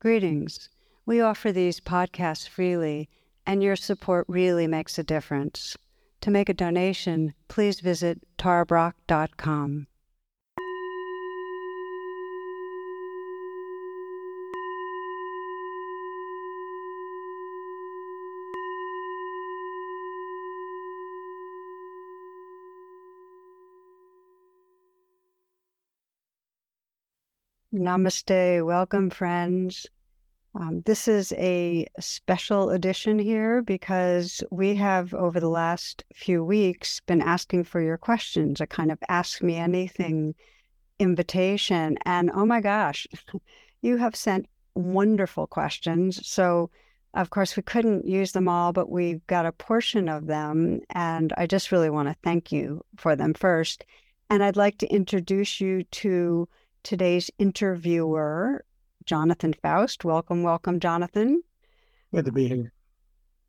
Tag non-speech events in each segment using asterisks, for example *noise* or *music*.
Greetings. We offer these podcasts freely, and your support really makes a difference. To make a donation, please visit tarabrach.com. Namaste. Welcome, friends. Um, this is a special edition here because we have, over the last few weeks, been asking for your questions, a kind of ask me anything invitation. And oh my gosh, *laughs* you have sent wonderful questions. So, of course, we couldn't use them all, but we've got a portion of them. And I just really want to thank you for them first. And I'd like to introduce you to today's interviewer, Jonathan Foust. Welcome, welcome, Jonathan. Good to be here.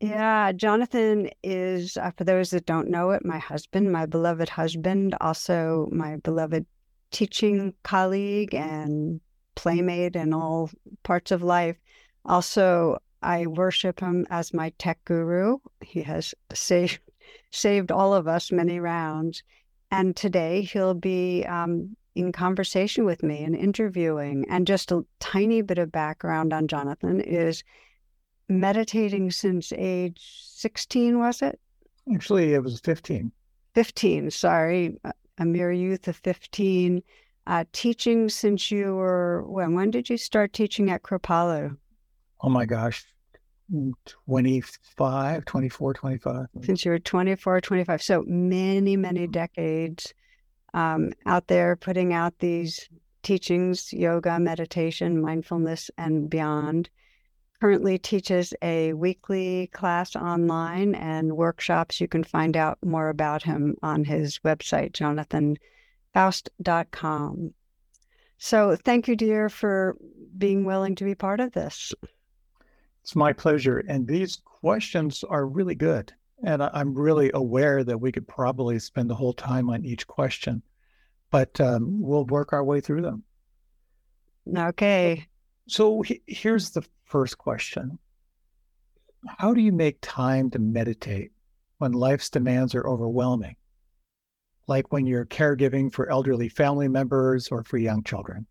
Yeah, Jonathan is, uh, for those that don't know it, my husband, my beloved husband, also my beloved teaching colleague and playmate in all parts of life. Also, I worship him as my tech guru. He has saved saved all of us many rounds. And today he'll be um, in conversation with me and interviewing. And just a tiny bit of background on Jonathan is meditating since age 16, was it? Actually, it was 15. 15, sorry, a mere youth of 15. Uh, teaching since you were, when? When did you start teaching at Kripalu? Oh my gosh, 25, 24, 25. Since you were 24, 25. So many, many decades um, out there putting out these teachings, yoga, meditation, mindfulness, and beyond. Currently teaches a weekly class online and workshops. You can find out more about him on his website, jonathanfoust.com. So thank you, dear, for being willing to be part of this. It's my pleasure. And these questions are really good. And I'm really aware that we could probably spend the whole time on each question, but um, we'll work our way through them. Okay. So he- here's the first question How do you make time to meditate when life's demands are overwhelming? Like when you're caregiving for elderly family members or for young children?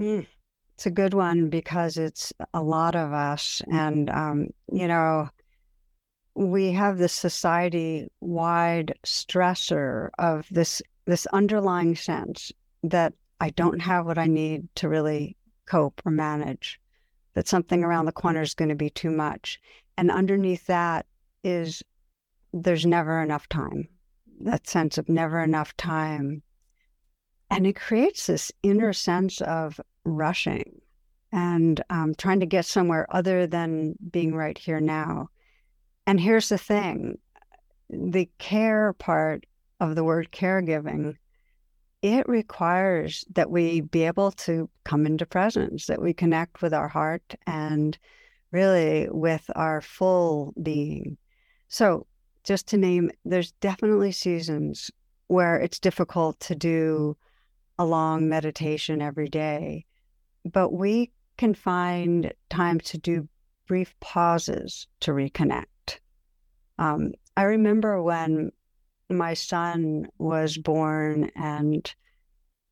Mm, it's a good one because it's a lot of us. And, um, you know, we have this society wide stressor of this this underlying sense that I don't have what I need to really cope or manage, that something around the corner is going to be too much. And underneath that is there's never enough time, that sense of never enough time. And it creates this inner sense of rushing and um, trying to get somewhere other than being right here now. And here's the thing the care part of the word caregiving, it requires that we be able to come into presence, that we connect with our heart and really with our full being. So, just to name, there's definitely seasons where it's difficult to do a long meditation every day, but we can find time to do brief pauses to reconnect. Um, I remember when my son was born, and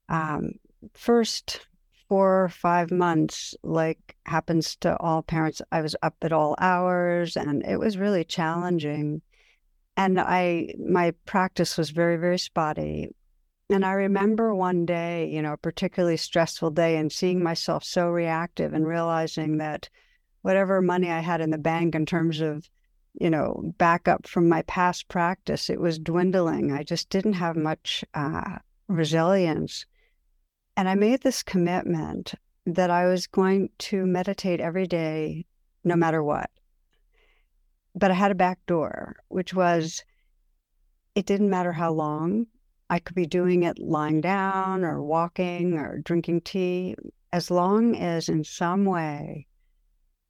um, first four or five months, like happens to all parents, I was up at all hours, and it was really challenging. And I, my practice was very, very spotty. And I remember one day, you know, a particularly stressful day, and seeing myself so reactive and realizing that whatever money I had in the bank in terms of you know, backup from my past practice, it was dwindling. I just didn't have much uh, resilience. And I made this commitment that I was going to meditate every day, no matter what. But I had a back door, which was it didn't matter how long. I could be doing it lying down or walking or drinking tea, as long as in some way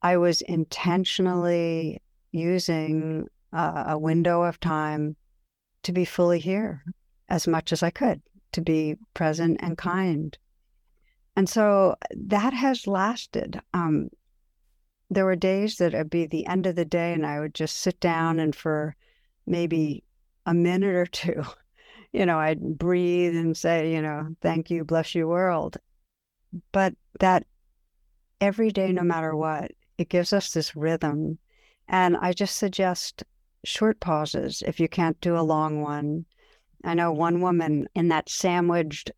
I was intentionally using uh, a window of time to be fully here as much as I could, to be present and kind. And so that has lasted. Um, there were days that it'd be the end of the day and I would just sit down and for maybe a minute or two, *laughs* you know, I'd breathe and say, you know, thank you, bless you, world. But that every day, no matter what, it gives us this rhythm. And I just suggest short pauses if you can't do a long one. I know one woman in that sandwiched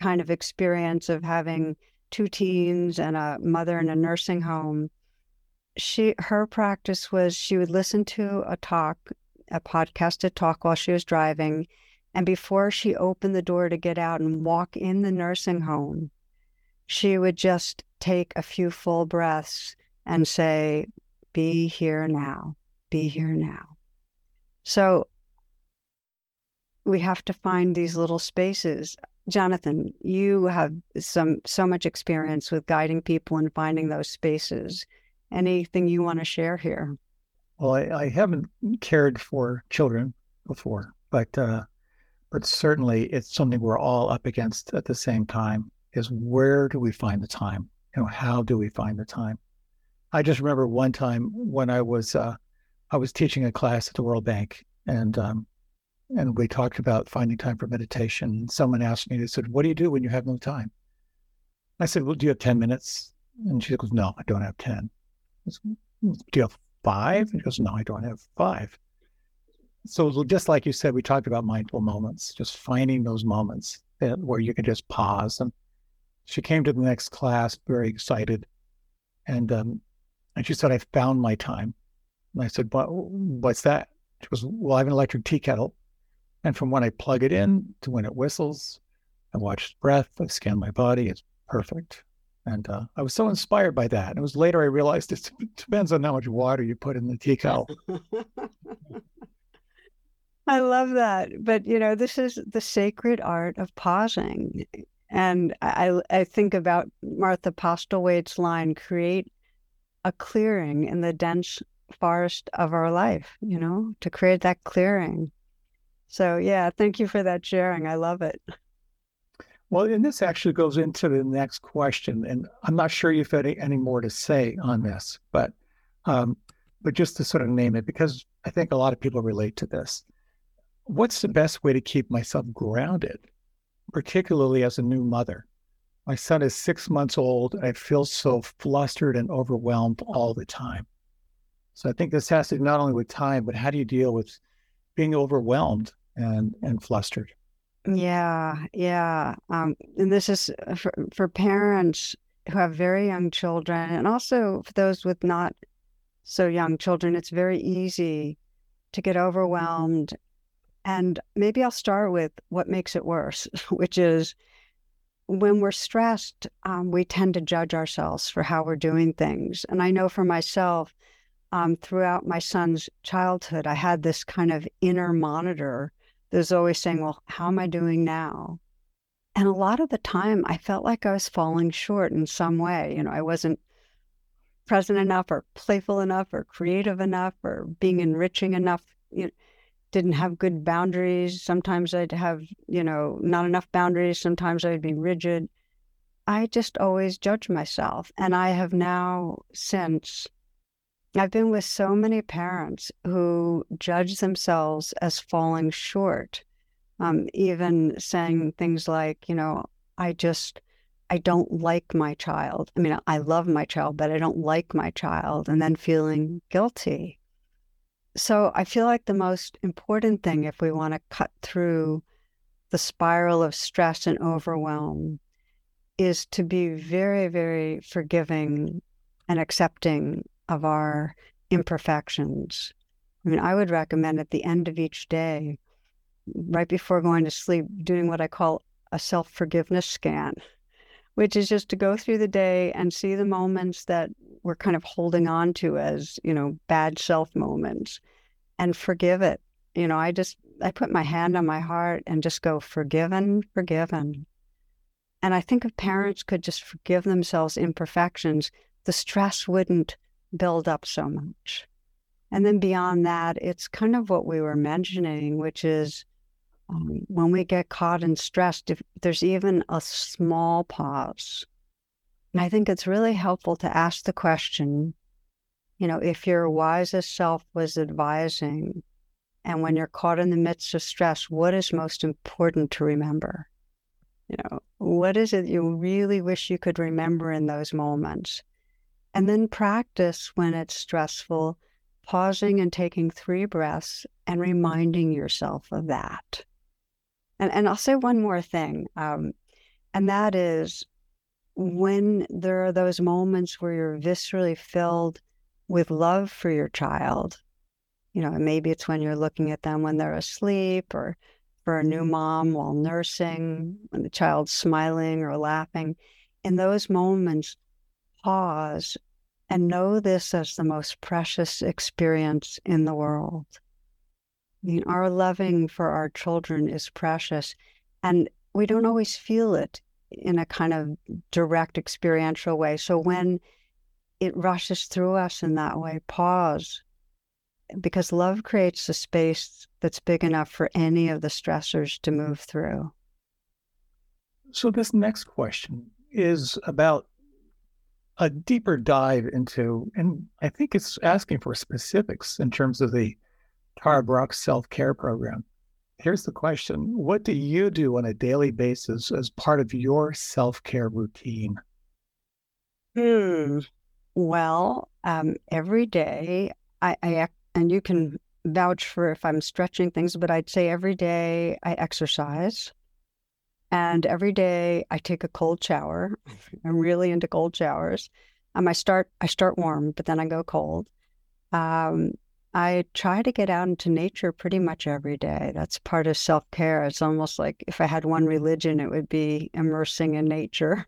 kind of experience of having two teens and a mother in a nursing home she her practice was she would listen to a talk a podcasted talk while she was driving and before she opened the door to get out and walk in the nursing home she would just take a few full breaths and say be here now be here now so we have to find these little spaces Jonathan, you have some so much experience with guiding people and finding those spaces. Anything you want to share here? Well, I, I haven't cared for children before, but uh, but certainly it's something we're all up against at the same time. Is where do we find the time? You know, how do we find the time? I just remember one time when I was uh, I was teaching a class at the World Bank, and um, and we talked about finding time for meditation. Someone asked me, they said, What do you do when you have no time? I said, Well, do you have 10 minutes? And she goes, No, I don't have 10. Said, do you have five? And she goes, No, I don't have five. So, just like you said, we talked about mindful moments, just finding those moments that, where you can just pause. And she came to the next class very excited. And, um, and she said, I found my time. And I said, what, What's that? She goes, Well, I have an electric tea kettle and from when I plug it in to when it whistles, I watch breath, I scan my body, it's perfect. And uh, I was so inspired by that. And it was later I realized it *laughs* depends on how much water you put in the tea kettle. *laughs* I love that. But, you know, this is the sacred art of pausing. And I, I think about Martha Postlethwaite's line create a clearing in the dense forest of our life, you know, to create that clearing. So, yeah, thank you for that sharing. I love it. Well, and this actually goes into the next question, and I'm not sure you've had any more to say on this, but um, but just to sort of name it, because I think a lot of people relate to this. What's the best way to keep myself grounded, particularly as a new mother? My son is six months old. And I feel so flustered and overwhelmed all the time. So I think this has to do not only with time, but how do you deal with being overwhelmed and and flustered. Yeah, yeah. Um, and this is for, for parents who have very young children, and also for those with not so young children. It's very easy to get overwhelmed. And maybe I'll start with what makes it worse, *laughs* which is when we're stressed, um, we tend to judge ourselves for how we're doing things. And I know for myself, um, throughout my son's childhood, I had this kind of inner monitor that was always saying, Well, how am I doing now? And a lot of the time, I felt like I was falling short in some way. You know, I wasn't present enough or playful enough or creative enough or being enriching enough. You know, didn't have good boundaries. Sometimes I'd have, you know, not enough boundaries. Sometimes I'd be rigid. I just always judge myself. And I have now since I've been with so many parents who judge themselves as falling short, um, even saying things like, you know, I just, I don't like my child. I mean, I love my child, but I don't like my child, and then feeling guilty. So I feel like the most important thing, if we want to cut through the spiral of stress and overwhelm, is to be very, very forgiving and accepting of our imperfections. I mean, I would recommend at the end of each day, right before going to sleep, doing what I call a self forgiveness scan, which is just to go through the day and see the moments that we're kind of holding on to as, you know, bad self moments and forgive it. You know, I just, I put my hand on my heart and just go, forgiven, forgiven. And I think if parents could just forgive themselves imperfections, the stress wouldn't build up so much. And then beyond that, it's kind of what we were mentioning, which is Um, when we get caught in stress, if there's even a small pause, and I think it's really helpful to ask the question, you know, if your wisest self was advising, and when you're caught in the midst of stress, what is most important to remember? You know, what is it you really wish you could remember in those moments? And then practice when it's stressful, pausing and taking three breaths and reminding yourself of that. And, and I'll say one more thing, um, and that is when there are those moments where you're viscerally filled with love for your child, you know, maybe it's when you're looking at them when they're asleep or for a new mom while nursing, when the child's smiling or laughing. In those moments, pause and know this as the most precious experience in the world. I mean, mm-hmm. our loving for our children is precious, and we don't always feel it in a kind of direct experiential way. So when it rushes through us in that way, pause because love creates a space that's big enough for any of the stressors to move through. So, this next question is about a deeper dive into, and I think it's asking for specifics in terms of the Tara Brach's self care program. Here's the question What do you do on a daily basis as part of your self care routine? Hmm. Well, um, every day I, I and you can vouch for if I'm stretching things, but I'd say every day I exercise. And every day I take a cold shower. *laughs* I'm really into cold showers. Um, I start I start warm, but then I go cold. Um, I try to get out into nature pretty much every day. That's part of self care. It's almost like if I had one religion, it would be immersing in nature.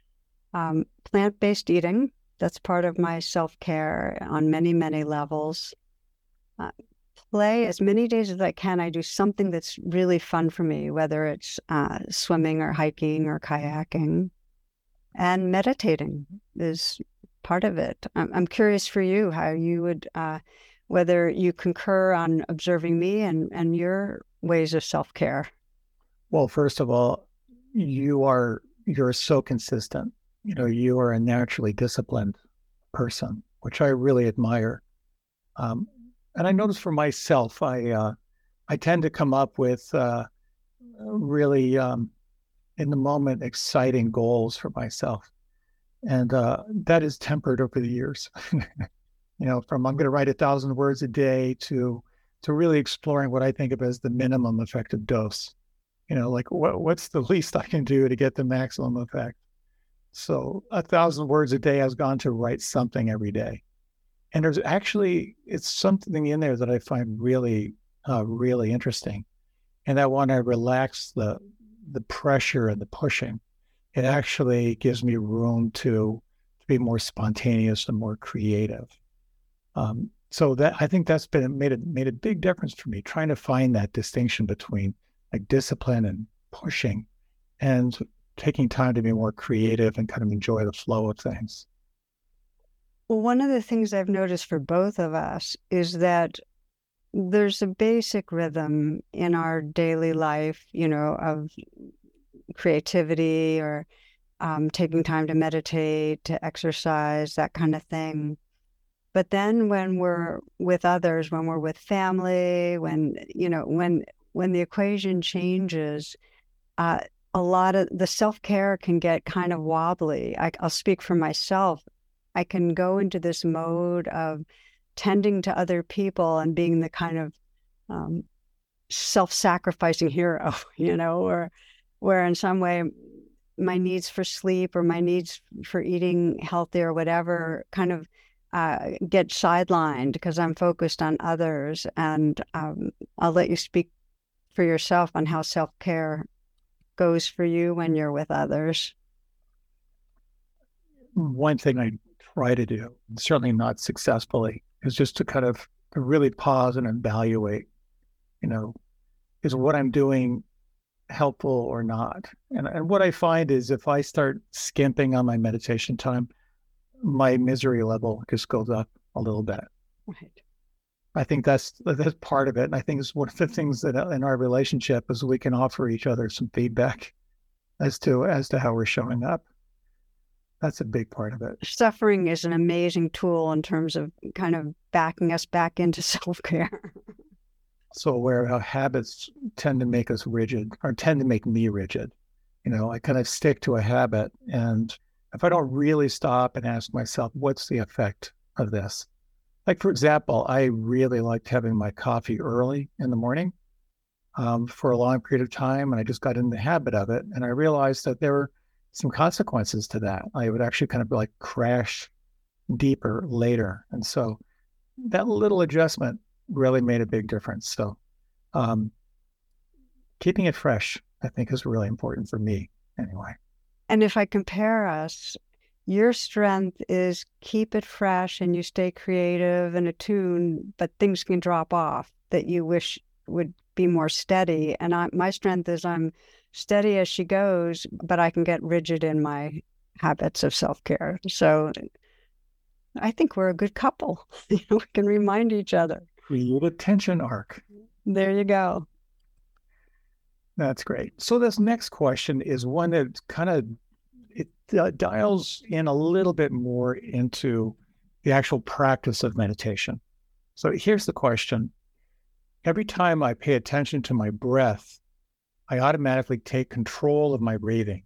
*laughs* um, Plant based eating, that's part of my self care on many, many levels uh, play as many days as I can. I do something that's really fun for me, whether it's uh, swimming or hiking or kayaking. And meditating is part of it. I'm, I'm curious for you how you would, uh, whether you concur on observing me and, and your ways of self care. Well, first of all, you are you're so consistent. You know, you are a naturally disciplined person, which I really admire. Um, and I notice for myself, I uh, I tend to come up with uh, really um, in the moment exciting goals for myself, and uh, that is tempered over the years. *laughs* you know, from I'm going to write a thousand words a day to to really exploring what I think of as the minimum effective dose. You know, like what what's the least I can do to get the maximum effect. So a thousand words a day has gone to write something every day and there's actually it's something in there that I find really uh, really interesting, and that when I relax the the pressure and the pushing, it actually gives me room to to be more spontaneous and more creative. Um, so that I think that's been made a made a big difference for me trying to find that distinction between like discipline and pushing, and taking time to be more creative and kind of enjoy the flow of things. Well, one of the things I've noticed for both of us is that there's a basic rhythm in our daily life, you know, of creativity or um, taking time to meditate, to exercise, that kind of thing. But then when we're with others, when we're with family, when, you know, when, when the equation changes, uh, a lot of the self care can get kind of wobbly. I, I'll speak for myself. I can go into this mode of tending to other people and being the kind of um, self-sacrificing hero, *laughs* you know, or where in some way my needs for sleep or my needs for eating healthy or whatever kind of uh, get sidelined because I'm focused on others. And um, I'll let you speak for yourself on how self care goes for you when you're with others. One thing I try to do, certainly not successfully, is just to kind of really pause and evaluate, you know, is what I'm doing helpful or not? And, and what I find is if I start skimping on my meditation time, my misery level just goes up a little bit. Right. I think that's that's part of it. And I think it's one of the things that uh, in our relationship is we can offer each other some feedback as to as to how we're showing up. That's a big part of it. Suffering is an amazing tool in terms of kind of backing us back into *laughs* self care. so aware of how habits tend to make us rigid or tend to make me rigid. You know, I kind of stick to a habit. And if I don't really stop and ask myself, what's the effect of this? Like, for example, I really liked having my coffee early in the morning um, for a long period of time. And I just got in the habit of it. And I realized that there were some consequences to that. I would actually kind of like crash deeper later. And so that little adjustment really made a big difference. So um, keeping it fresh, I think, is really important for me anyway. And if I compare us, your strength is keep it fresh and you stay creative and attuned, but things can drop off that you wish would be more steady. And I, my strength is I'm steady as she goes, but I can get rigid in my habits of self care. So I think we're a good couple. *laughs* we can remind each other. Create a tension arc. There you go. That's great. So this next question is one that kind of it uh, dials in a little bit more into the actual practice of meditation. So here's the question. Every time I pay attention to my breath, I automatically take control of my breathing.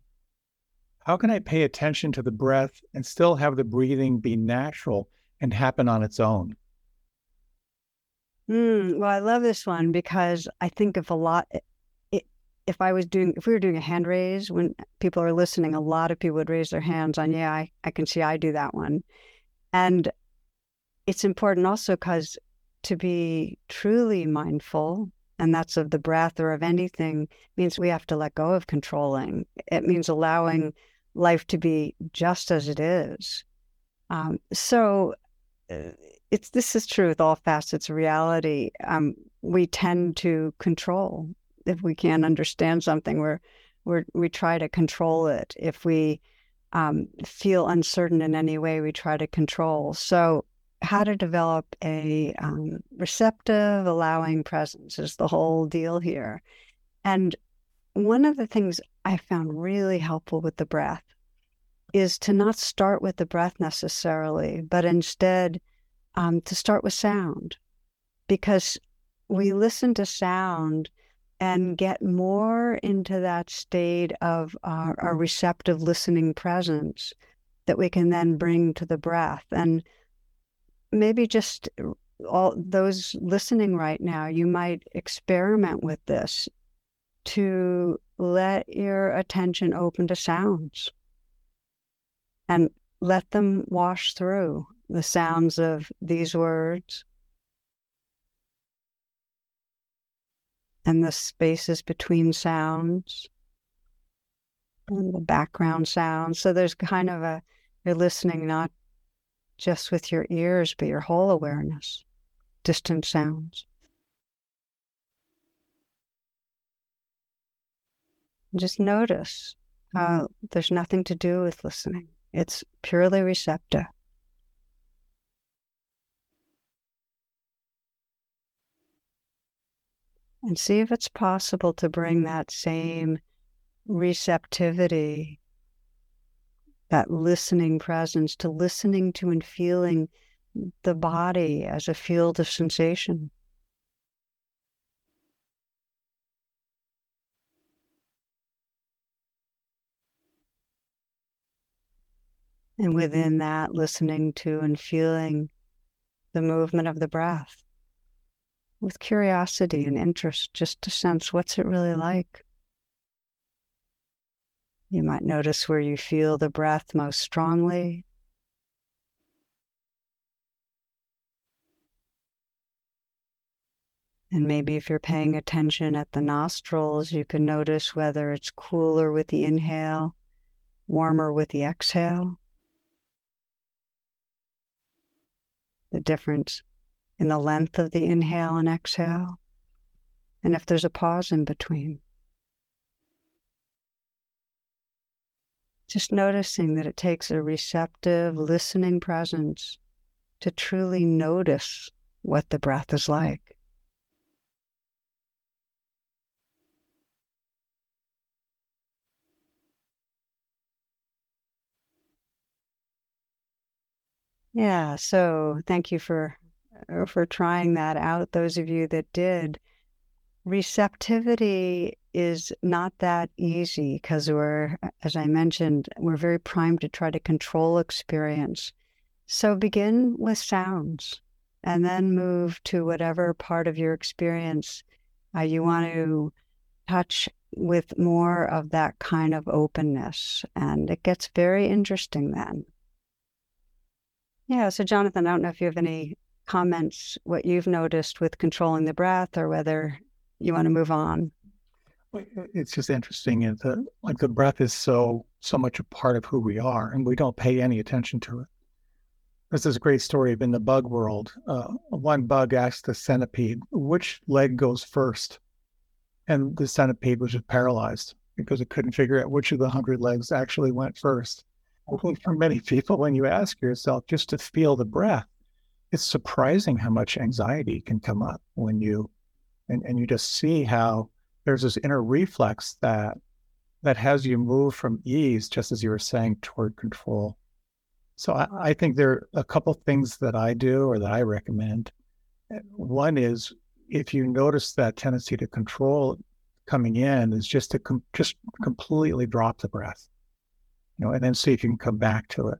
How can I pay attention to the breath and still have the breathing be natural and happen on its own? Mm, well, I love this one because I think of a lot, if I was doing, if we were doing a hand raise when people are listening, a lot of people would raise their hands on, yeah, I, I can see I do that one. And it's important also because to be truly mindful and that's of the breath or of anything, means we have to let go of controlling. It means allowing life to be just as it is. Um, so uh, it's this is true with all facets of reality. Um, we tend to control if we can't understand something. We're, we're we try to control it. If we um, feel uncertain in any way, we try to control. So how to develop a um, receptive, allowing presence is the whole deal here. And one of the things I found really helpful with the breath is to not start with the breath necessarily, but instead um, to start with sound, because we listen to sound and get more into that state of our, our mm-hmm. receptive listening presence that we can then bring to the breath. And maybe just all those listening right now, you might experiment with this to let your attention open to sounds. And let them wash through the sounds of these words and the spaces between sounds and the background sounds. So there's kind of a, you're listening not just with your ears, but your whole awareness, distant sounds. Just notice how there's nothing to do with listening, it's purely receptive. And see if it's possible to bring mm-hmm. that same receptivity that listening presence to listening to and feeling the body as a field of sensation. And mm-hmm. within that, listening to and feeling the movement of the breath with curiosity and interest, just to sense what's it really mm-hmm. like. You might notice where you feel the breath most strongly. And maybe if you're paying mm-hmm. attention at the nostrils, you can notice whether it's cooler with the inhale, warmer with the exhale. The difference in the length of the inhale and exhale, and if there's a pause in between. Just noticing that it takes a receptive, listening presence to truly notice what the breath is like. Yeah, so thank you for for trying that out. Those of you that did, receptivity is not that easy because we're, as I mentioned, we're very primed to try to control experience. So begin with sounds and then move to whatever part of your experience uh, you want to touch with more of that kind of openness. And it gets very interesting then. Yeah. So, Jonathan, I don't know if you have any comments, what you've noticed with controlling the breath, or whether you want to move on. It's just interesting. The, like the breath is so so much a part of who we are, and we don't pay any attention to it. This is a great story of in the bug world. Uh, one bug asked the centipede, "Which leg goes first? And the centipede was just paralyzed because it couldn't figure out which of the hundred legs actually went first. For many people, when you ask yourself just to feel the breath, it's surprising how much anxiety can come up when you and, and you just see how there's this inner reflex that that has you move from ease, just as you were saying, toward control. So I, I think there are a couple things that I do or that I recommend. One is if you notice that tendency to control coming in, is just to com- just completely drop the breath, you know, and then see if you can come back to it.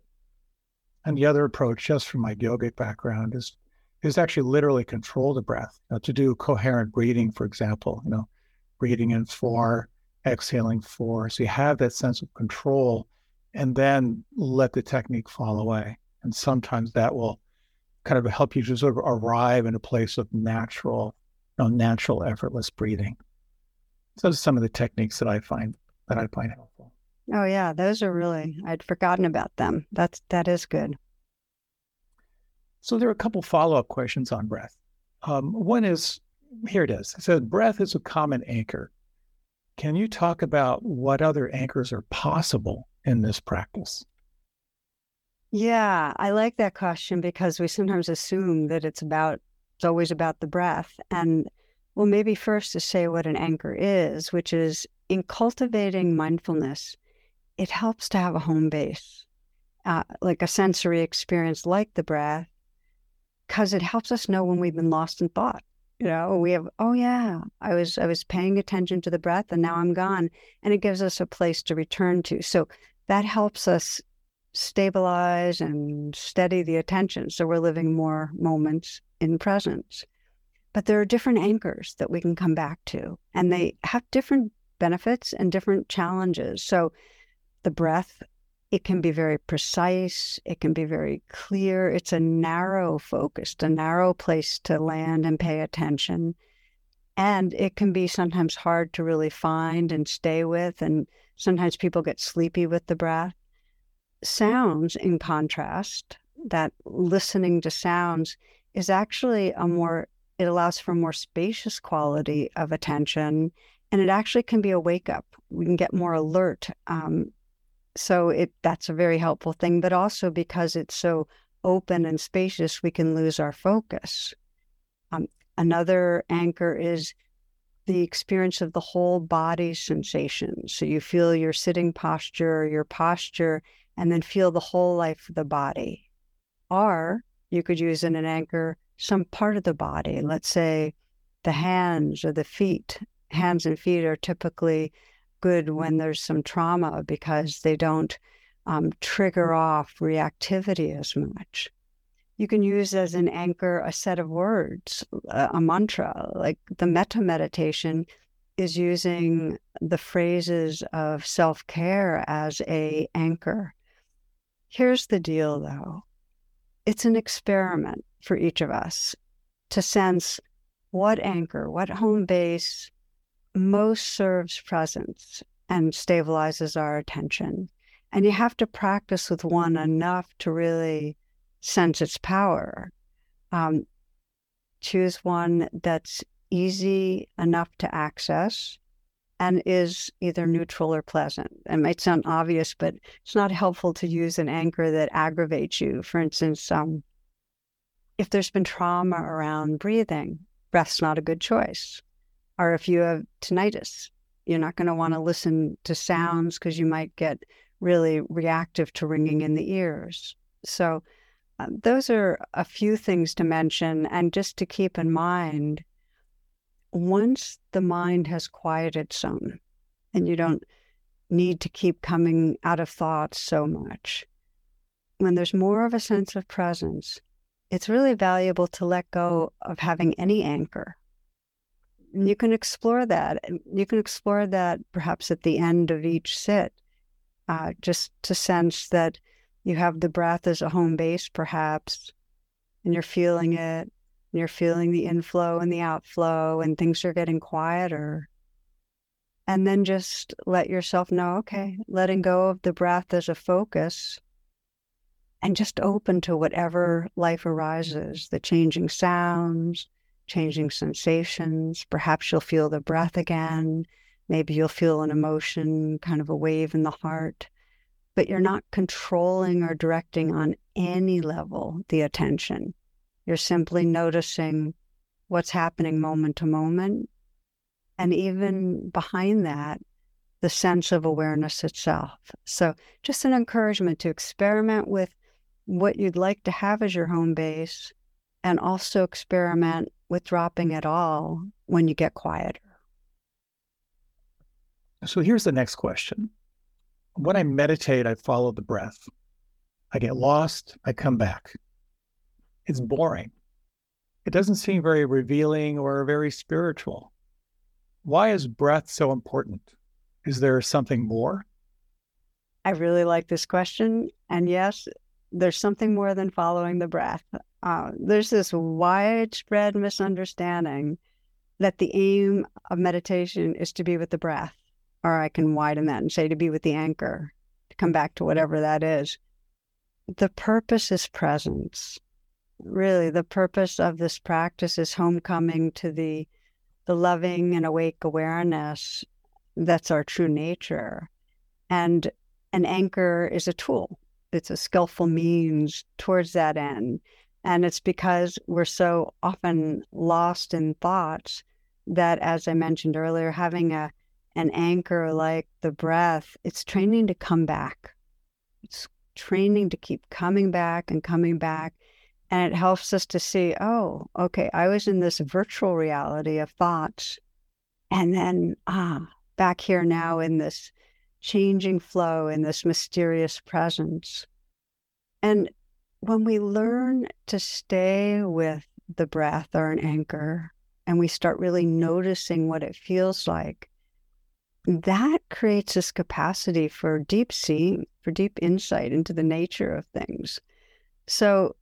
And the other approach, just from my yogic background, is is actually literally control the breath. You know, to do coherent breathing, for example, you know, breathing in four, exhaling four. So you have that sense of control and then let the technique fall away. And sometimes that will kind of help you to sort of arrive in a place of natural, you know, natural, effortless breathing. So those are some of the techniques that I find that I find helpful. Oh yeah, those are really I'd forgotten about them. That's that is good. So there are a couple follow-up questions on breath. Um, one is here it is. It says breath is a common anchor. Can you talk about what other anchors are possible in this practice? Yeah, I like that question because we sometimes assume that it's about it's always about the breath. And well, maybe first to say what an anchor is, which is in cultivating mindfulness, it helps to have a home base, uh, like a sensory experience like the breath, because it helps us know when we've been lost in thought. You know, we have, oh yeah, I was I was paying attention to the breath and now I'm gone. And it gives us a place to return to. So that helps us stabilize and steady the attention. So we're living more moments in presence. But there are different anchors that we can come back to, and they have different benefits and different challenges. So the breath, it can be very precise, it can be very clear. It's a narrow focused, a narrow place to land and pay attention. And it can be sometimes hard to really find and stay with. And sometimes people get sleepy with the breath. Sounds, in contrast, that listening to sounds is actually a more, it allows for more spacious quality of attention. And it actually can be a wake up. We can get more alert. Um, so it that's a very helpful thing, but also because it's so open and spacious, we can lose our focus. Um, Another anchor is the experience of the whole body sensation. So you feel your sitting posture, your posture, and then feel the whole life of the body. Or you could use in an anchor some part of the body, let's say the hands or the feet. Hands and feet are typically good when there's some trauma because they don't um, trigger off reactivity as much you can use as an anchor a set of words, a mantra. Like the metta meditation is using the phrases of self care as a anchor. Here's the deal, though it's an experiment for each of us to sense what anchor, what home base most serves presence and stabilizes our attention. And you have to practice with one enough to really sense its power. Um, choose one that's easy enough to access and is either neutral or pleasant. It might sound obvious, but it's not helpful to use an anchor that aggravates you. For instance, um, if there's been trauma around breathing, breath's not a good choice. Or if you have tinnitus, you're not going to want to listen to sounds because you might get really reactive to ringing in the ears. So, uh, those are a few things to mention. And just to keep in mind, once the mind has quieted some and you don't need to keep coming out of thoughts so much, when there's more of a sense of presence, it's really valuable to let go of having any anchor. You can explore that. You can explore that perhaps at the end of each sit, uh, just to sense that you have the breath as a home base, perhaps, and you're feeling it, and you're feeling the inflow and the outflow, and things are getting quieter. And then just let yourself know okay, letting go of the breath as a focus and just open to whatever life arises the changing sounds, changing sensations. Perhaps you'll feel the breath again. Maybe you'll feel an emotion, kind of a wave in the heart, but you're not controlling or directing on any level the attention. You're simply noticing what's happening moment to moment. And even behind that, the sense of awareness itself. So, just an encouragement to experiment with what you'd like to have as your home base and also experiment with dropping it all when you get quieter. So here's the next question. When I meditate, I follow the breath. I get lost, I come back. It's boring. It doesn't seem very revealing or very spiritual. Why is breath so important? Is there something more? I really like this question. And yes, there's something more than following the breath. Uh, there's this widespread misunderstanding that the aim of meditation is to be with the breath, or I can widen that and say to be with the anchor, to come back to whatever that is. The purpose is presence. Really, the purpose of this practice is homecoming to the the loving and awake awareness that's our true nature. And an anchor is a tool it's a skillful means towards that end. And it's because we're so often lost in thoughts that, as I mentioned earlier, having a an anchor like the breath, it's training to come back. It's training to keep coming back and coming back. And it helps us to see, oh, okay, I was in this virtual reality of thoughts. And then, ah, back here now in this changing flow in this mysterious presence. And when we learn mm-hmm. to stay with the breath or an anchor, and we start really mm-hmm. noticing what it feels like, that creates this capacity for deep seeing, for deep insight into the nature of things. So,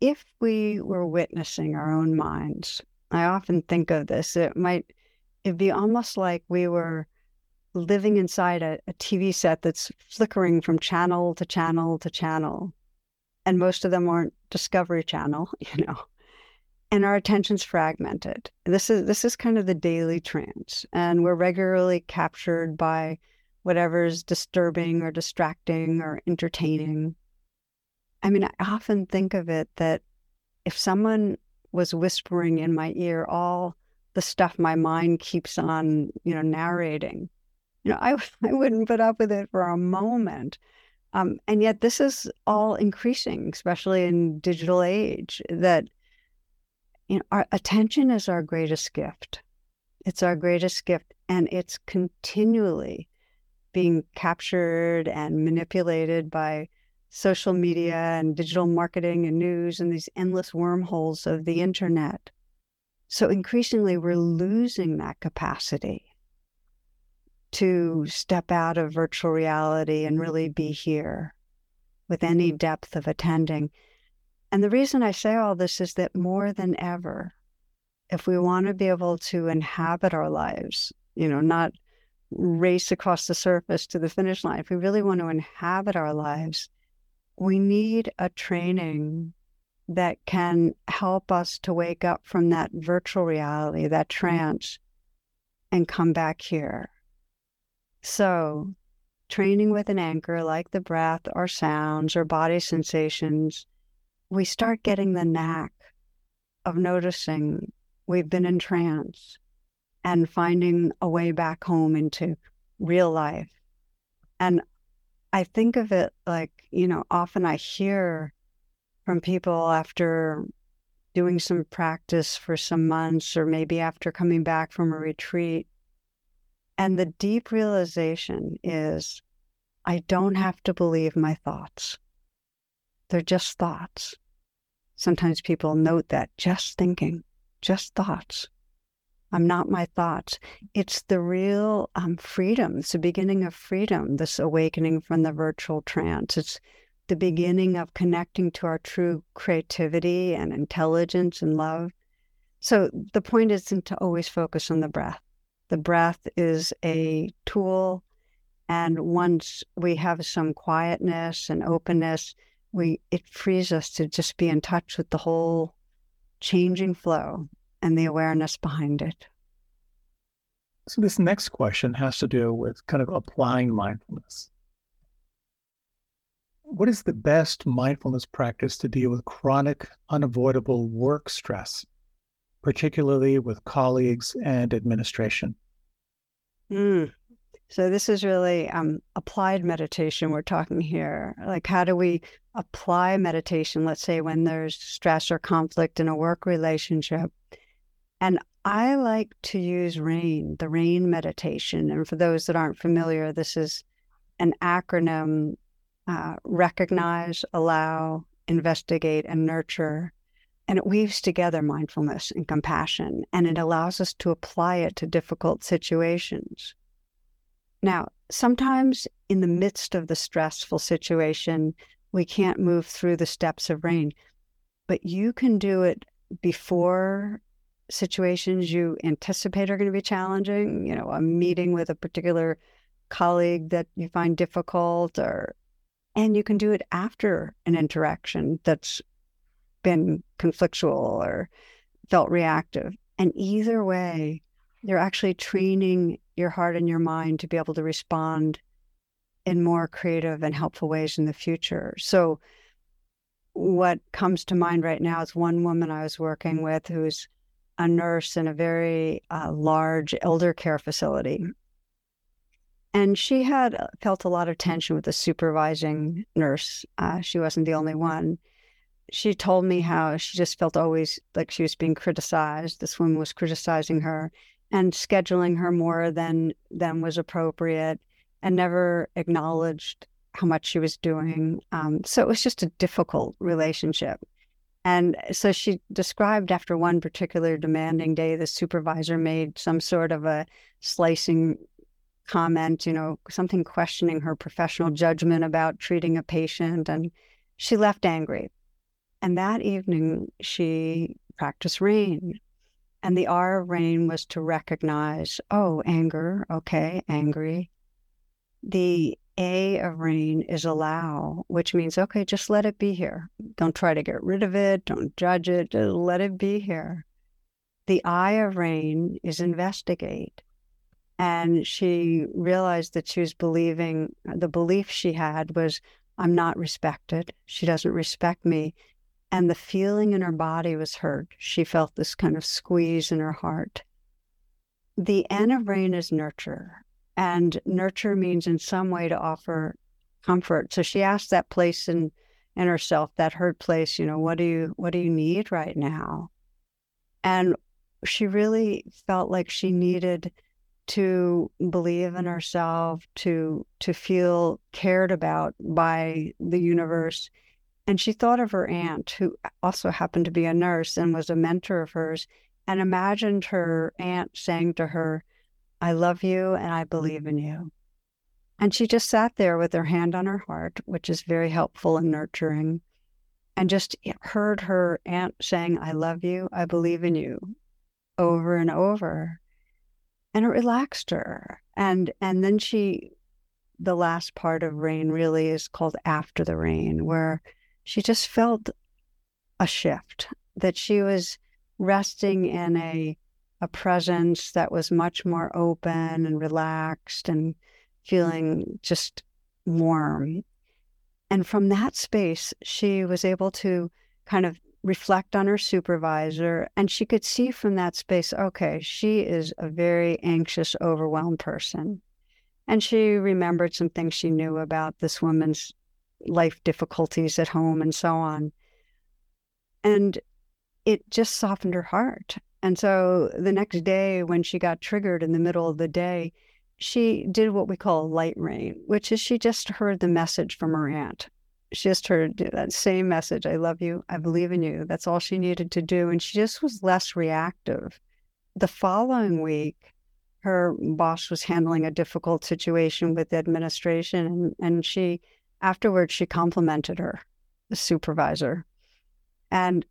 if we mm-hmm. were witnessing our own minds, I often think of this, it might it'd be almost like we were living inside a, a TV set that's flickering from channel to channel to channel. And most of them aren't Discovery Channel, *laughs* you know. And our attention's fragmented. This is this is kind of the daily trance. And we're regularly captured by whatever's disturbing or distracting or entertaining. I mean, I often think of it that if someone was whispering in my ear all the stuff my mind keeps on, you know, narrating, you know, I, *laughs* I wouldn't put up with it for a moment. Um, and yet, this is all increasing, especially in digital age. That you know, our attention is our greatest gift. It's our greatest gift, and it's continually being captured and manipulated by social media and digital marketing and news and these endless wormholes of the internet. So increasingly, we're losing that capacity to step out of virtual reality and really be here with any mm-hmm. depth of attending. And the reason I say all this is that more than ever, if we want to be able to inhabit our lives, you know, not race across the surface to the finish line, if we really want to inhabit our lives, we need a training that can help us to wake up from that virtual reality, that mm-hmm. trance, and come back here so, training with an anchor like the breath or sounds or body sensations, we start getting the knack of noticing we've been in trance and finding a way back home into real life. And I think of it like, you know, often I hear from people after doing some practice for some months or maybe after coming back from a retreat. And the deep realization is I don't have to believe my thoughts. They're just thoughts. Sometimes people note that just thinking, just thoughts. I'm not my thoughts. It's the real um, freedom. It's the beginning of freedom, this awakening from the virtual trance. It's the beginning of connecting to our true creativity and intelligence and love. So the point isn't to always focus on the breath. The breath is a tool. And once we have some quietness and openness, we it frees us to just be in touch with the whole changing flow and the awareness behind it. So, this next question has to do with kind of applying mindfulness. What is the best mindfulness practice to deal with chronic, unavoidable work stress, particularly with colleagues and administration? Mm. So, this is really um, applied meditation we're talking here. Like, how do we apply meditation, let's say, when there's stress or conflict in a work relationship? And I like to use RAIN, the RAIN meditation. And for those that aren't familiar, this is an acronym uh, recognize, allow, investigate, and nurture. And it weaves together mindfulness and compassion, and it allows us to apply it to difficult situations. Now, sometimes in the midst of the stressful situation, we can't move through the steps of RAIN, but you can do it before situations you anticipate are going to be challenging, you know, a meeting with a particular colleague that you find difficult or and you can do it after an interaction that's been conflictual or felt reactive. And either way, you're actually training your heart and your mind to be able to respond in more creative and helpful ways in the future. So, what comes to mind right now is one woman I was working with who's a nurse in a very uh, large elder care facility. And she had uh, felt a lot of tension with the supervising nurse. Uh, she wasn't the only one. She told me how she just felt always like she was being criticized. This woman was criticizing her and scheduling her more than than was appropriate, and never acknowledged how much she was doing. Um, so it was just a difficult relationship. And so she described after one particular demanding day, the supervisor made some sort of a slicing comment, you know, something questioning her professional judgment about treating a patient. And she left angry. And that evening, she practiced rain. And the R of rain was to recognize, oh, anger, okay, angry. The a of rain is allow, which means, okay, just let it be here. Don't try to get rid of it. Don't judge it. Just let it be here. The I of rain is investigate. And she realized that she was believing the belief she had was, I'm not respected. She doesn't respect me. And the feeling in her body was hurt. She felt this kind of squeeze in her heart. The N of rain is nurture. And nurture means in some way to offer comfort. So she asked that place in in herself, that hurt place, you know, what do you what do you need right now? And she really felt like she needed to believe in herself, to to feel cared about by the universe. And she thought of her mm-hmm. aunt, who also happened to be a nurse and was a mentor of hers, and imagined her aunt saying to her, I love you and I believe in you. And she just sat there with her hand on her heart, which is very helpful and nurturing, and just heard her aunt saying, I love you, I believe in you, over and over. And it relaxed her. And and then she the last part of rain really is called after the rain, where she just felt a shift, that she was resting in a a presence that was much more open and relaxed and feeling just warm. And from that space, she was able to kind of reflect on her supervisor. And she could see from that space, okay, she is a very anxious, overwhelmed person. And she remembered some things she knew about this woman's life difficulties at home and so on. And it just softened her heart. And so the next day, when she got triggered in the middle of the day, she did what we call light rain, which is she just heard the message from her aunt. She just heard that same message I love you. I believe in you. That's all she needed to do. And she just was less reactive. The following week, her boss was handling a difficult situation with the administration. And, and she, afterwards, she complimented her, the supervisor. And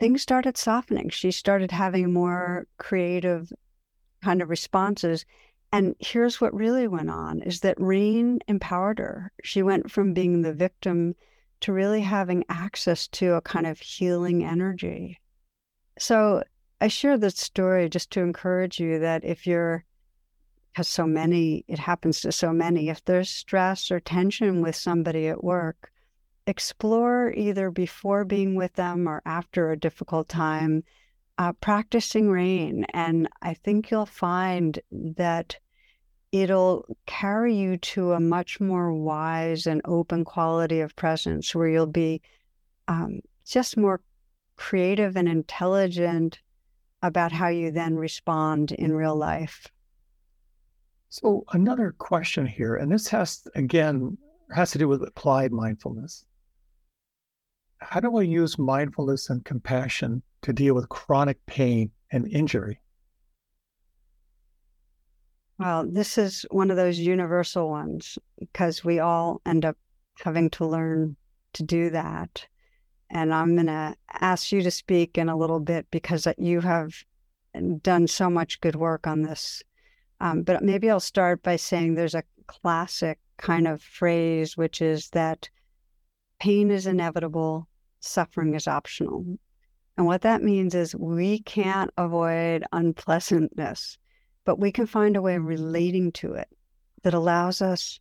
things started softening. She started having more creative kind of responses. And here's what really went on is that Rain empowered her. She went from being the victim to really having access to a kind of healing energy. So I share this story just to encourage you that if you're, because so many, it happens to so many, if there's stress or tension with somebody at work, explore either before being with them or after a difficult time, uh, practicing rain. And I think you'll find that it'll carry you to a much more wise and open quality of presence where you'll be um, just more creative and intelligent about how you then respond in real life. So, another question here, and this has, again, has to do with applied mindfulness how do I use mindfulness and compassion to deal with chronic pain and injury? Well, this is one of those universal ones because we all end up having to learn to do that. And I'm going to ask you to speak in a little bit because uh, you have um, done so much good work on this. Um, but maybe I'll start by saying there's a classic kind of phrase, which is that pain is inevitable, suffering is optional. And what that means is we can't avoid unpleasantness, but we can find a way of relating to it that allows us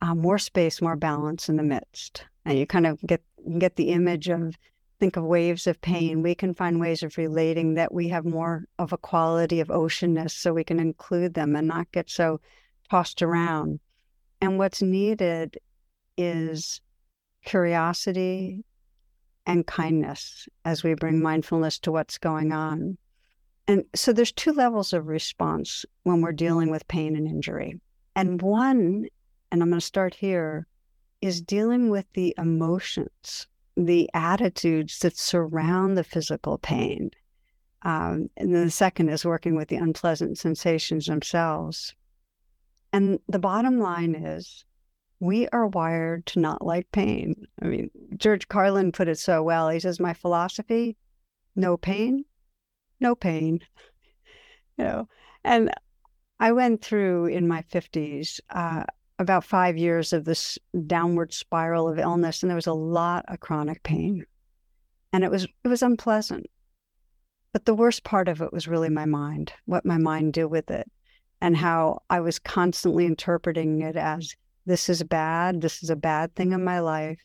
uh, more space, more balance in the midst. And you kind of get get the image of think of waves of pain. Mm-hmm. We can find ways of relating that we have more of a quality of oceanness, so we can include them and not get so tossed around. And what's needed is curiosity and kindness as we bring mindfulness to what's going on. And so there's two levels of response when we're dealing with pain and injury. And one, and I'm going to start here, is dealing with the emotions, the attitudes that surround the physical pain. Um, and then the second is working with the unpleasant sensations themselves. And the bottom line is we are wired to not like pain. I mean, George Carlin put it so well. He says, My philosophy, no pain, no pain. *laughs* you know, and I went through in my 50s uh, about five years of this downward spiral of illness, and there was a lot of chronic pain. And it was it was unpleasant. But the worst part of it was really my mind, what my mind did with it, and how I was constantly interpreting it as this is bad. This is a bad thing in my life.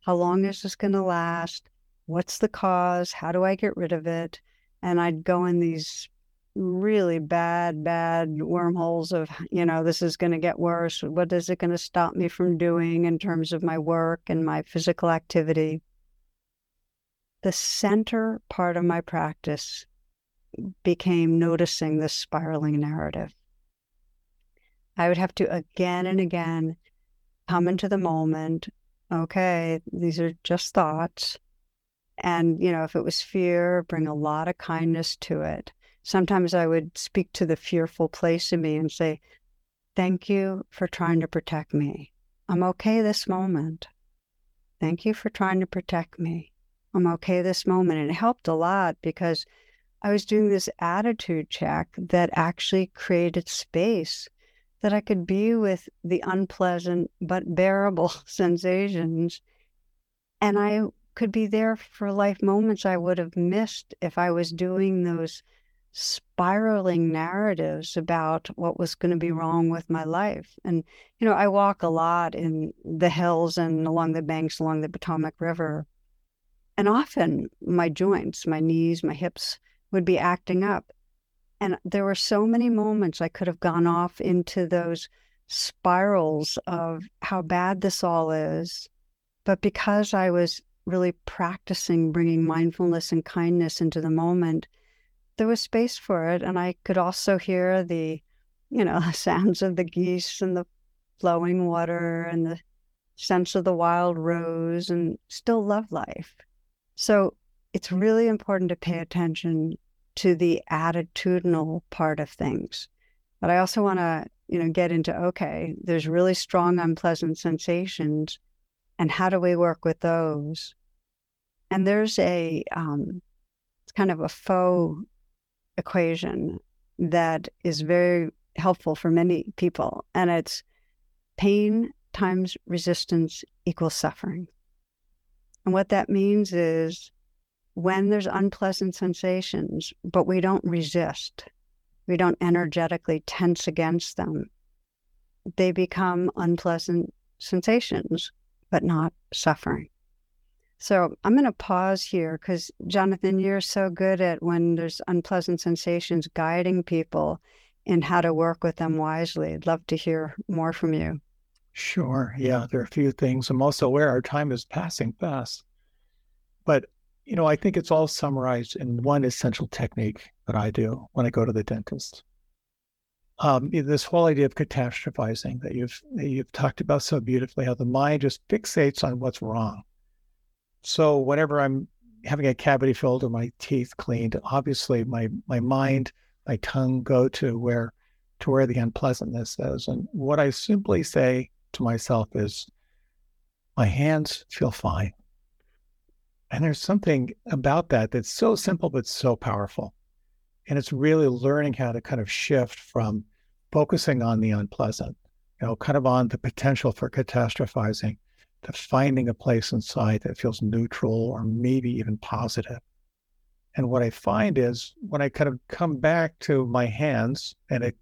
How long is this going to last? What's the cause? How do I get rid of it? And I'd go in these really bad, bad wormholes of, you know, this is going to get worse. What is it going to stop me from doing in terms of my work and my physical activity? The center part of my practice became noticing this spiraling narrative. I would have to again and again come into the moment. Okay, these are just thoughts. And, you know, if it was fear, bring a lot of kindness to it. Sometimes I would speak to the fearful place in me and say, Thank you for trying to protect me. I'm okay this moment. Thank you for trying to protect me. I'm okay this moment. And it helped a lot because I was doing this attitude check that actually created space that I could be with the unpleasant but bearable *laughs* sensations. And I could be there for life moments I would have missed if I was doing those spiraling narratives about what was going to be mm-hmm. wrong with my life. And, you know, I walk a lot in the hills and along the banks along the Potomac River. And often my joints, my knees, my hips would be acting up. And there were so many moments I could have gone off into those spirals of how bad this all is. But because I was really practicing bringing mindfulness and kindness into the moment, there was space for it. And I could also hear the, you know, *laughs* sounds of the geese and the flowing water and the sense of the wild rose and still love life. So it's really important to pay attention to the attitudinal part of things. But I also want to, you know, get into okay, there's really strong unpleasant sensations and how do we work with those? And there's a um, it's kind of a faux equation that is very helpful for many people. And it's pain times resistance equals suffering. And what that means is when there's unpleasant sensations, but we don't resist, we don't energetically tense against them, they become unpleasant sensations, but not suffering. So I'm going to pause here because, Jonathan, you're so good at when there's unpleasant sensations guiding people in how to work with them wisely. I'd love to hear more from you. Sure. Yeah, there are a few things. I'm also aware our time is passing fast. But, you know, I think it's all summarized in one essential technique that I do when I go to the dentist. Um, this whole idea of catastrophizing that you've that you've talked about so beautifully, how the mind just fixates on what's wrong so whenever I'm having a cavity filled or my teeth cleaned, obviously my my mind, my tongue go to where to where the unpleasantness is. And what I simply say to myself is, my hands feel fine. And there's something about that that's so simple but so powerful. And it's really learning how to kind of shift from focusing on the unpleasant, you know, kind of on the potential for catastrophizing to finding a place inside that feels neutral or maybe even positive. And what I find is when I kind of come back to my hands, and it,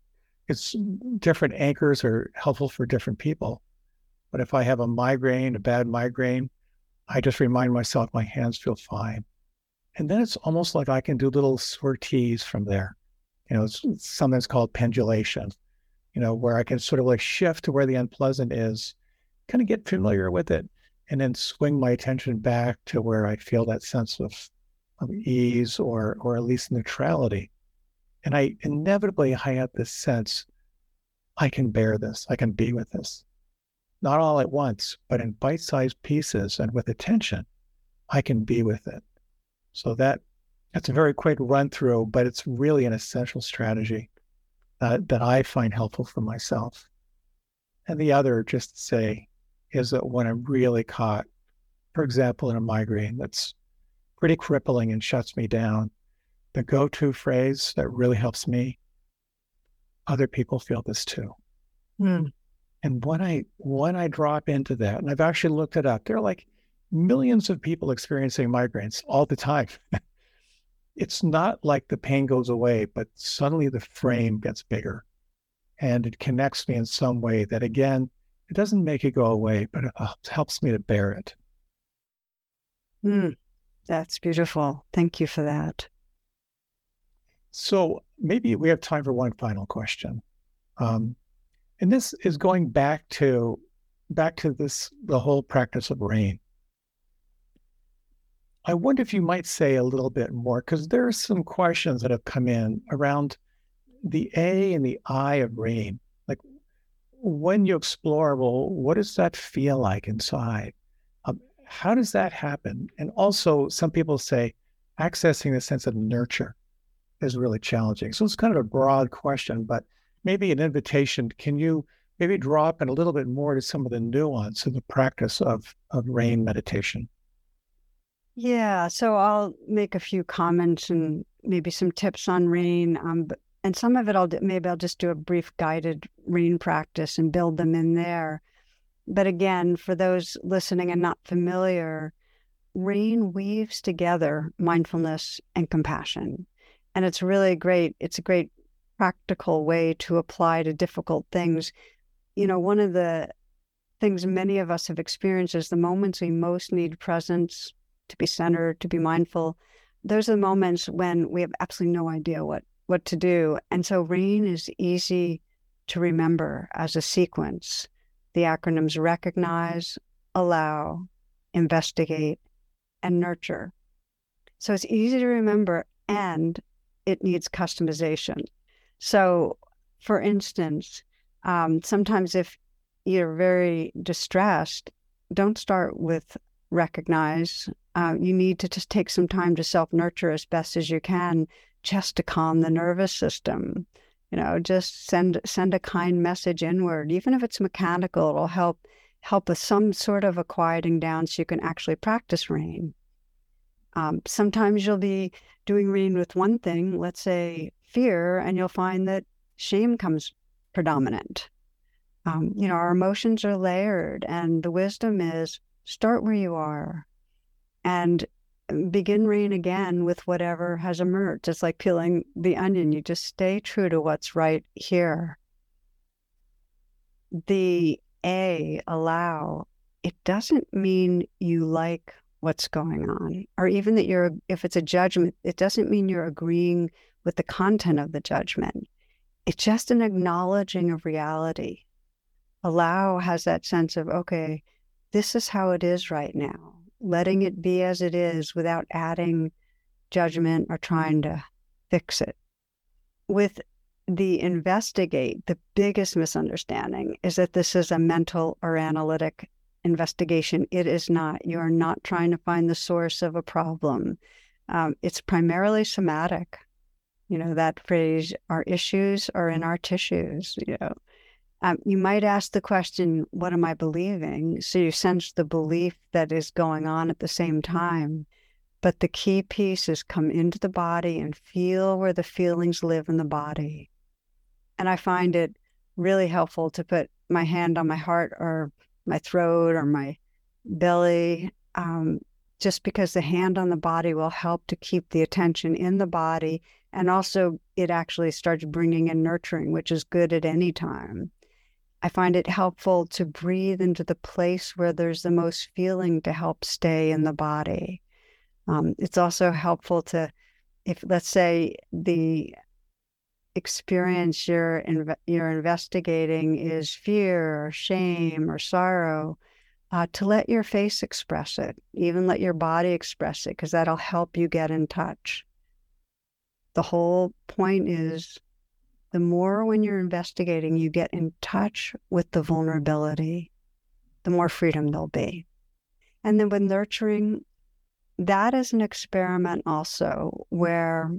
it's different anchors are helpful for different people. But if I have a migraine, a bad migraine, I just remind myself my hands feel fine. And then it's almost like I can do little sorties from there. You know, it's, something that's called pendulation, you know, where I can sort of like shift to where the unpleasant is kind of get familiar with it and then swing my attention back to where I feel that sense of, of ease or or at least neutrality. And I inevitably I have this sense I can bear this, I can be with this. Not all at once, but in bite-sized pieces and with attention, I can be with it. So that that's a very quick run through, but it's really an essential strategy that, that I find helpful for myself. And the other, just to say, is that when I'm really caught, for example, in a migraine that's pretty crippling and shuts me down, the go to phrase that really helps me other people feel this too. Mm. And when I when I drop into that, and I've actually looked it up, there are like millions of people experiencing migraines all the time. *laughs* it's not like the pain goes away, but suddenly the frame gets bigger and it connects me in some way that again it doesn't make it go away, but it helps me to bear it. Mm, that's beautiful. Thank you for that. So maybe we have time for one final question. Um, and this is going back to back to this the whole practice of rain. I wonder if you might say a little bit more because there are some questions that have come in around the A and the I of rain when you explore, well, what does that feel like inside? Um, how does that happen? And also, some people say accessing the sense of nurture is really challenging. So it's kind of a broad question, but maybe an invitation. Can you maybe drop in a little bit more to some of the nuance of the practice of, of rain meditation? Yeah, so I'll make a few comments and maybe some tips on rain. Um, but and some of it I'll do, maybe I'll just do a brief guided rain practice and build them in there. But again, for those listening and not familiar, rain weaves together mindfulness and compassion. And it's really great. It's a great practical way to apply to difficult things. You know, one of the things many of us have experienced is the moments we most need presence to be centered, to be mindful. Those are the moments when we have absolutely no idea what what to do. And so rain is easy to remember as a sequence. The acronyms recognize, allow, investigate, and nurture. So it's easy to remember and it needs customization. So, for instance, um, sometimes if you're very distressed, don't start with recognize. Uh, you need to just take some time to self nurture as best as you can, just to calm the nervous system. You know, just send send a kind message inward, even if it's mechanical. It'll help help with some sort of a quieting down, so you can actually practice rain. Um, sometimes you'll be doing rain with one thing, let's say fear, and you'll find that shame comes predominant. Um, you know, our emotions are layered, and the wisdom is start where you are and begin rain again with whatever has emerged. It's like peeling the onion. You just stay true to what's right here. The A, allow, it doesn't mean you like what's going on, or even that you're, if it's a judgment, it doesn't mean you're agreeing with the content of the judgment. It's just an acknowledging of reality. Allow has that sense of, okay, this is how it is right now, letting it be as it is without adding judgment or trying to fix it. With the investigate, the biggest misunderstanding is that this is a mental or analytic investigation. It is not. You are not trying to find the source of a problem. Um, it's primarily somatic. You know, that phrase, our issues are in our tissues, you know. Um, you might ask the question, What am I believing? So you sense the belief that is going on at the same time. But the key piece is come into the body and feel where the feelings live in the body. And I find it really helpful to put my hand on my heart or my throat or my belly, um, just because the hand on the body will help to keep the attention in the body. And also, it actually starts bringing in nurturing, which is good at any time. I find it helpful to breathe into the place where there's the most feeling to help stay in the body. Um, it's also helpful to, if let's say the experience you're inv- you're investigating is fear or shame or sorrow, uh, to let your face express it, even let your body express it, because that'll help you get in touch. The whole point is the more when you're investigating, you get in touch with the vulnerability, the more freedom there'll be. And then with nurturing, that is an experiment also where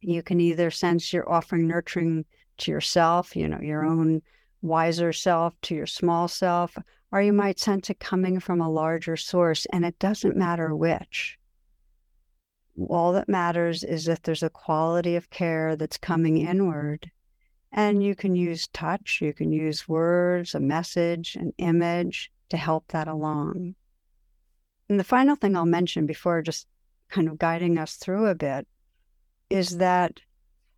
you can either sense you're offering nurturing to yourself, you know, your own wiser self, to your small self, or you might sense it coming from a larger source, and it doesn't matter which all that matters is that there's a quality of care that's coming inward. And you can use touch, you can use words, a message, an image to help that along. And the final thing I'll mention before just kind of guiding us through a bit is that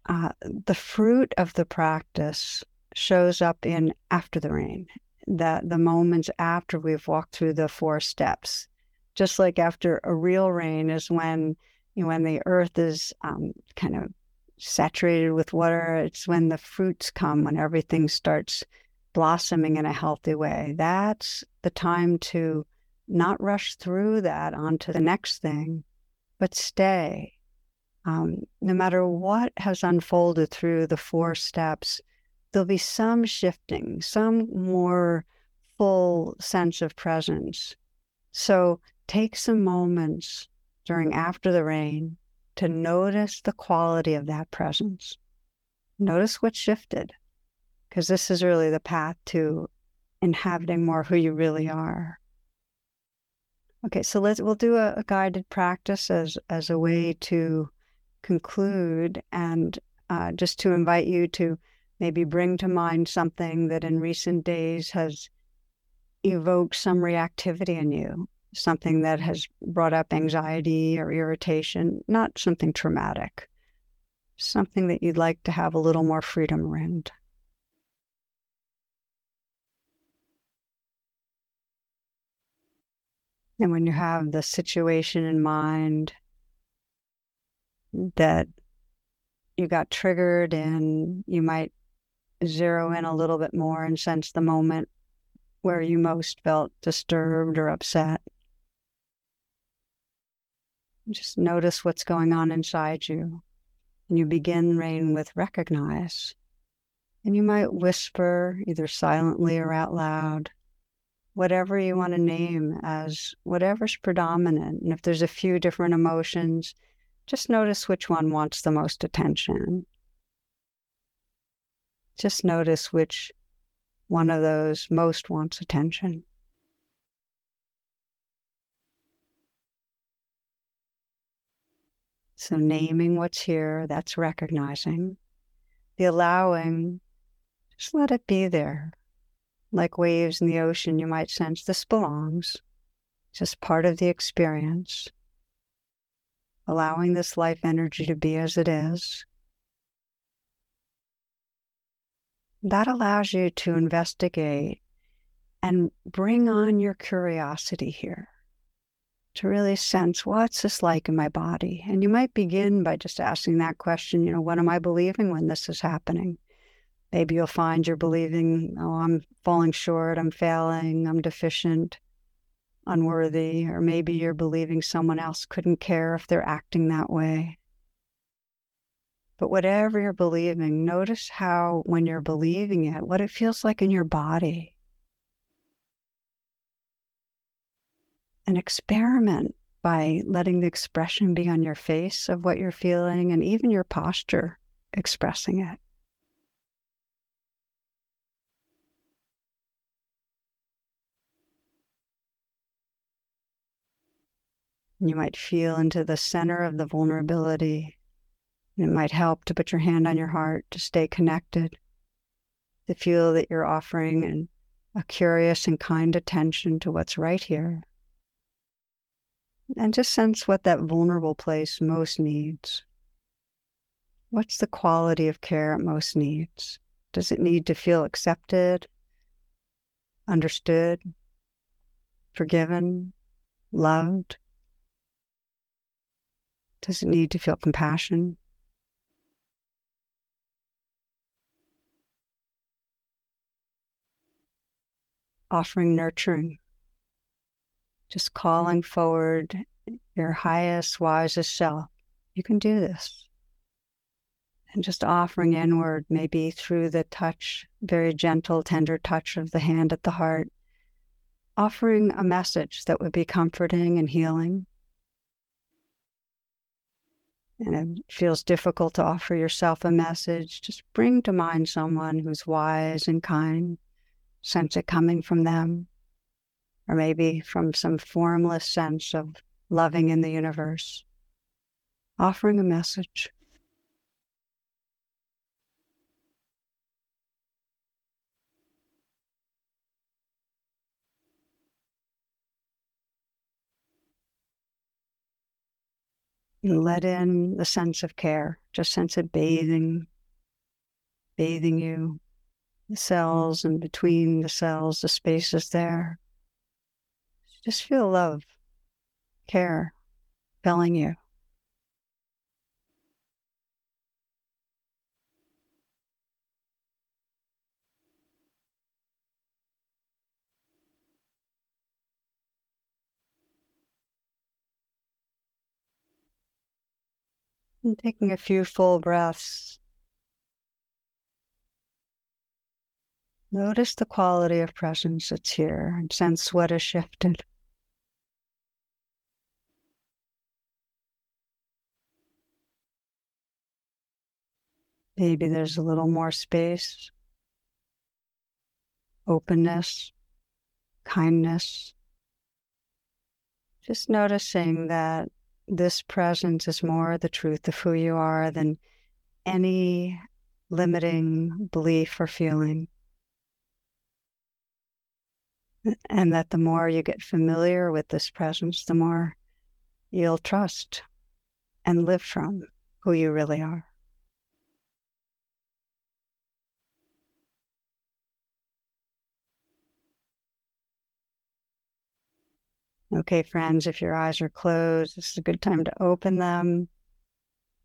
uh, the fruit of the practice shows up in after the rain, that the moments after we've walked through the four steps. Just like after a real rain is when you know, when the earth is um, kind of saturated with water, it's when the fruits come, when everything starts blossoming in a healthy way. That's the time to not rush through that onto the next thing, but stay. Um, no matter what has unfolded through the four steps, there'll be some shifting, some more full sense of presence. So take some moments during after the rain to notice the quality of that presence. Notice what shifted, because this is really the path to inhabiting more who you really are. Okay, so let's we'll do a, a guided practice as as a way to conclude and uh, just to invite you to maybe bring to mind something that in recent days has evoked some reactivity in you something that has brought up anxiety or irritation, not something traumatic, something that you'd like to have a little more freedom around. And when you have the situation in mind that you got triggered and you might zero in a little bit more and sense the moment where you most felt disturbed or upset. Just notice what's going on inside you. And you begin rain with recognize. And you might whisper either silently or out loud, whatever you want to name as whatever's predominant. And if there's a few different emotions, just notice which one wants the most attention. Just notice which one of those most wants attention. So, mm-hmm. naming what's here, that's recognizing. The allowing, just let it be there. Like waves in the ocean, you might sense this belongs, just part of the experience. Allowing this life energy to be as it is. that allows you to investigate and bring on your curiosity here to really sense what's this like in my body. And you might begin by just asking that question, you know, what am I believing when this is happening? Maybe you'll find you're believing, oh, I'm falling short, I'm failing, I'm deficient, unworthy, or maybe you're believing someone else couldn't care if they're acting that way. But whatever you're believing, notice how, when you're believing it, what it feels like in your body. And experiment by letting the expression be on your face of what you're feeling and even your posture expressing it. You might feel into the center of the vulnerability it might help to put your hand on your heart to stay connected, to feel that you're offering an, a curious and kind attention to what's right here. And just sense what that vulnerable place most needs. What's the quality of care it most needs? Does it need to feel accepted, understood, forgiven, loved? Does it need to feel compassion? offering nurturing, just calling forward your highest, wisest self. You can do this. And just offering inward, maybe through the touch, very gentle, tender touch of the hand at the heart, offering a message that would be comforting and healing. And it feels difficult to offer yourself a message, just bring to mind someone who's wise and kind sense it coming from them, or maybe from some formless sense of loving in the universe, offering a message. Let in the sense of care, just sense it bathing, bathing you, the cells and between the cells, the spaces there. Just feel love, care filling you. And taking a few full breaths Notice the quality of presence that's here and sense what has shifted. Maybe there's a little more space, openness, kindness. Just noticing that this presence is more the truth of who you are than any limiting belief or feeling and that the more you get familiar with this presence, the more you'll trust and live from who you really are. Okay, friends, if your eyes are closed, this is a good time to open them.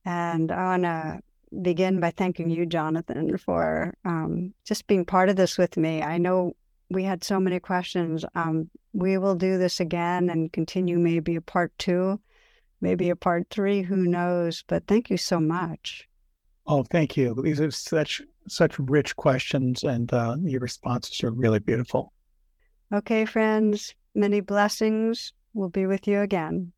And I want to begin by thanking you, Jonathan, for um, just being part of this with me. I know we had so many questions. Um, we will do this again and continue maybe a part two, maybe a part three, who knows? But thank you so much. Oh, thank you. These are such such rich questions, and uh, your responses are really beautiful. Okay, friends, many blessings. We'll be with you again.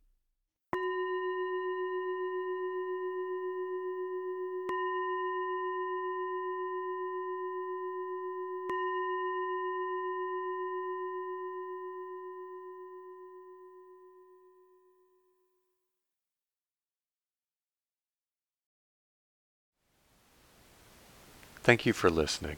Thank you for listening.